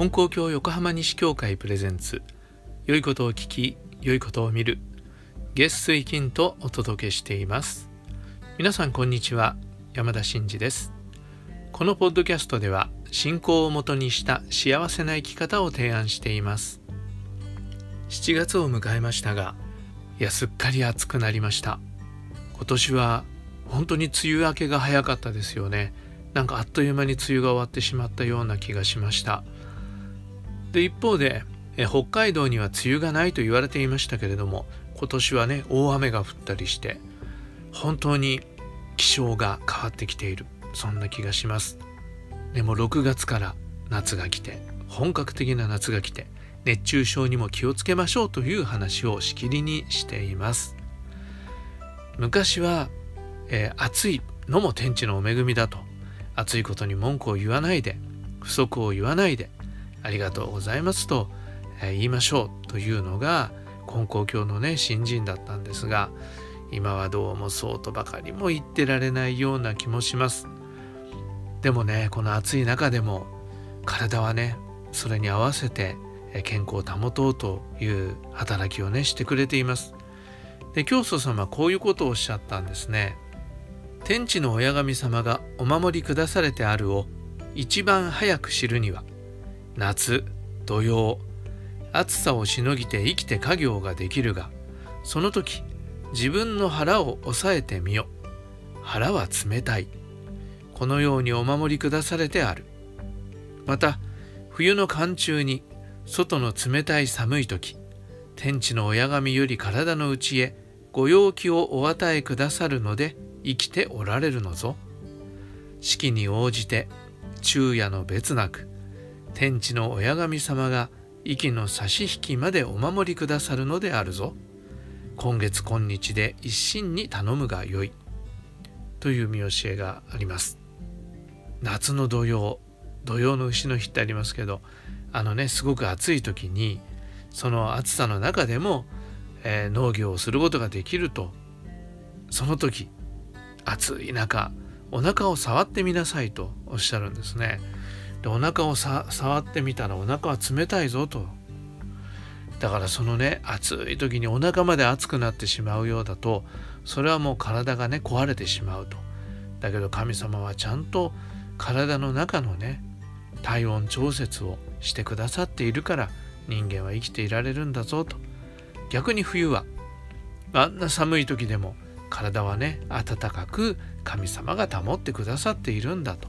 金光教横浜西教会プレゼンツ。良いことを聞き良いことを見る。月水金とお届けしています。皆さんこんにちは。山田真嗣です。このポッドキャストでは信仰をもとにした幸せな生き方を提案しています。7月を迎えましたがいやすっかり暑くなりました。今年は本当に梅雨明けが早かったですよね。なんかあっという間に梅雨が終わってしまったような気がしました。で一方でえ北海道には梅雨がないと言われていましたけれども今年はね大雨が降ったりして本当に気象が変わってきているそんな気がします。でも6月から夏が来て本格的な夏が来て熱中症にも気をつけましょうという話をしきりにしています。昔は、えー、暑いのも天地のお恵みだと暑いことに文句を言わないで不足を言わないでありがとうございますと、え言いましょうというのが金光教のね新人だったんですが今はどうもそうとばかりも言ってられないような気もします。でもねこの暑い中でも体はねそれに合わせて健康を保とうという働きをねしてくれています。で教祖様はこういうことをおっしゃったんですね。天地の親神様がお守り下されてあるを一番早く知るには夏土曜暑さをしのぎて生きて家業ができるがその時自分の腹を抑えてみよ。腹は冷たい。このようにお守り下されてある。また冬の寒中に外の冷たい寒い時天地の親神より体の内へご陽気をお与えくださるので生きておられるのぞ。四季に応じて昼夜の別なく天地の親神様が息の差し引きまでお守りくださるのであるぞ。今月今日で一心に頼むがよい。という見教えがあります。夏の土曜土曜の牛の日ってありますけどあのねすごく暑い時にその暑さの中でも、えー、農業をすることができるとその時暑い中お腹を触ってみなさいとおっしゃるんですね。でお腹を触ってみたらお腹は冷たいぞと。だからそのね暑い時にお腹まで熱くなってしまうようだとそれはもう体がね壊れてしまうと。だけど神様はちゃんと体の中のね体温調節をしてくださっているから人間は生きていられるんだぞと逆に冬はあんな寒い時でも体はね暖かく神様が保ってくださっているんだと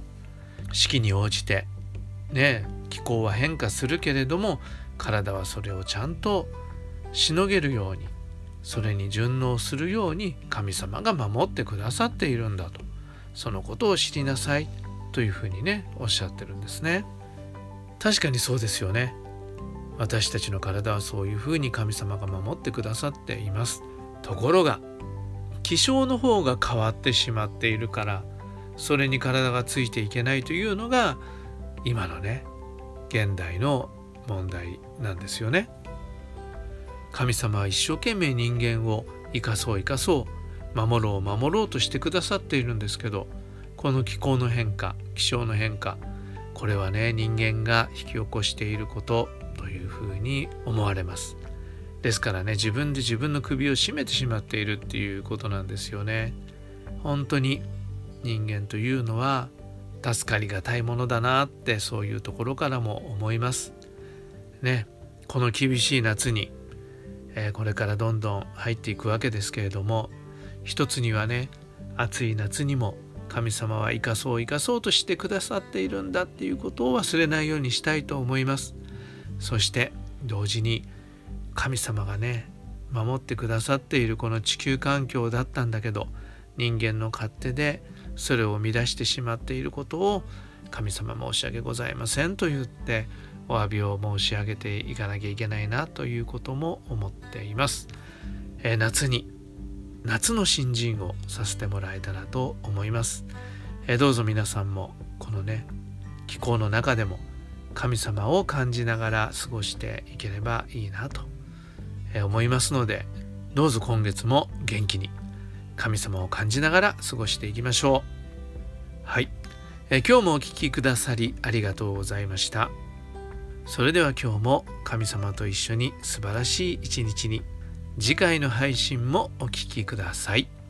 四季に応じてね気候は変化するけれども体はそれをちゃんとしのげるようにそれに順応するように神様が守ってくださっているんだとそのことを知りなさいというふうにねおっしゃってるんですね。確かにそうですよね。私たちの体はそういうふうに神様が守ってくださっています。ところが気象の方が変わってしまっているからそれに体がついていけないというのが今のね現代の問題なんですよね。神様は一生懸命人間を生かそう生かそう守ろう守ろうとしてくださっているんですけどこの気候の変化気象の変化これはね人間が引き起こしていることというふうに思われます。ですからね自分で自分の首を絞めてしまっているっていうことなんですよね。本当に人間というのは助かりがたいものだなってそういうところからも思います。ねこの厳しい夏に、えー、これからどんどん入っていくわけですけれども一つにはね暑い夏にも神様は生かそう生かそうとしてくださっているんだっていうことを忘れないようにしたいと思います。そして同時に神様がね守ってくださっているこの地球環境だったんだけど人間の勝手でそれを乱してしまっていることを神様申し訳ございませんと言ってお詫びを申し上げていかなきゃいけないなということも思っています。えー、夏に夏の新人をさせてもらえたらと思います。えー、どうぞ皆さんもこのね気候の中でも神様を感じながら過ごしていければいいなと思いますのでどうぞ今月も元気に神様を感じながら過ごしていきましょう。はい。え今日もお聴きくださりありがとうございました。それでは今日も神様と一緒に素晴らしい一日に次回の配信もお聴きください。